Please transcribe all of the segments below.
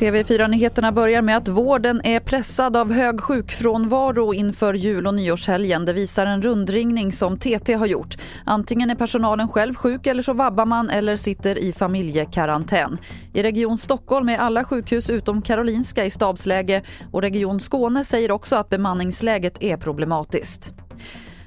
TV4-nyheterna börjar med att vården är pressad av hög sjukfrånvaro inför jul och nyårshelgen. Det visar en rundringning som TT har gjort. Antingen är personalen själv sjuk eller så vabbar man eller sitter i familjekarantän. I Region Stockholm är alla sjukhus utom Karolinska i stabsläge och Region Skåne säger också att bemanningsläget är problematiskt.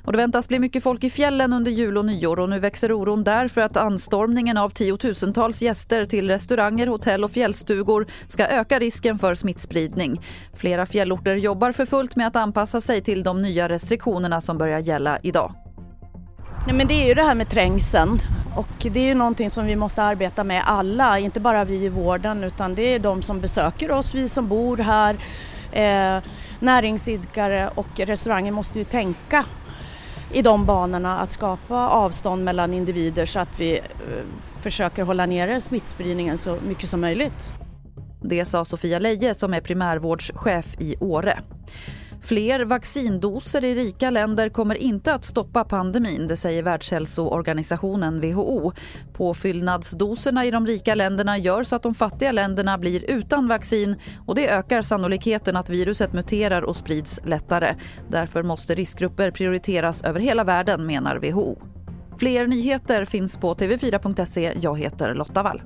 Och det väntas bli mycket folk i fjällen under jul och nyår och nu växer oron där för att anstormningen av tiotusentals gäster till restauranger, hotell och fjällstugor ska öka risken för smittspridning. Flera fjällorter jobbar för fullt med att anpassa sig till de nya restriktionerna som börjar gälla idag. Nej, men det är ju det här med trängseln och det är ju någonting som vi måste arbeta med alla, inte bara vi i vården utan det är de som besöker oss, vi som bor här, eh, näringsidkare och restauranger måste ju tänka i de banorna att skapa avstånd mellan individer så att vi eh, försöker hålla nere smittspridningen så mycket som möjligt. Det sa Sofia Leje som är primärvårdschef i Åre. Fler vaccindoser i rika länder kommer inte att stoppa pandemin, det säger Världshälsoorganisationen WHO. Påfyllnadsdoserna i de rika länderna gör så att de fattiga länderna blir utan vaccin och det ökar sannolikheten att viruset muterar och sprids lättare. Därför måste riskgrupper prioriteras över hela världen, menar WHO. Fler nyheter finns på tv4.se. Jag heter Lotta Wall.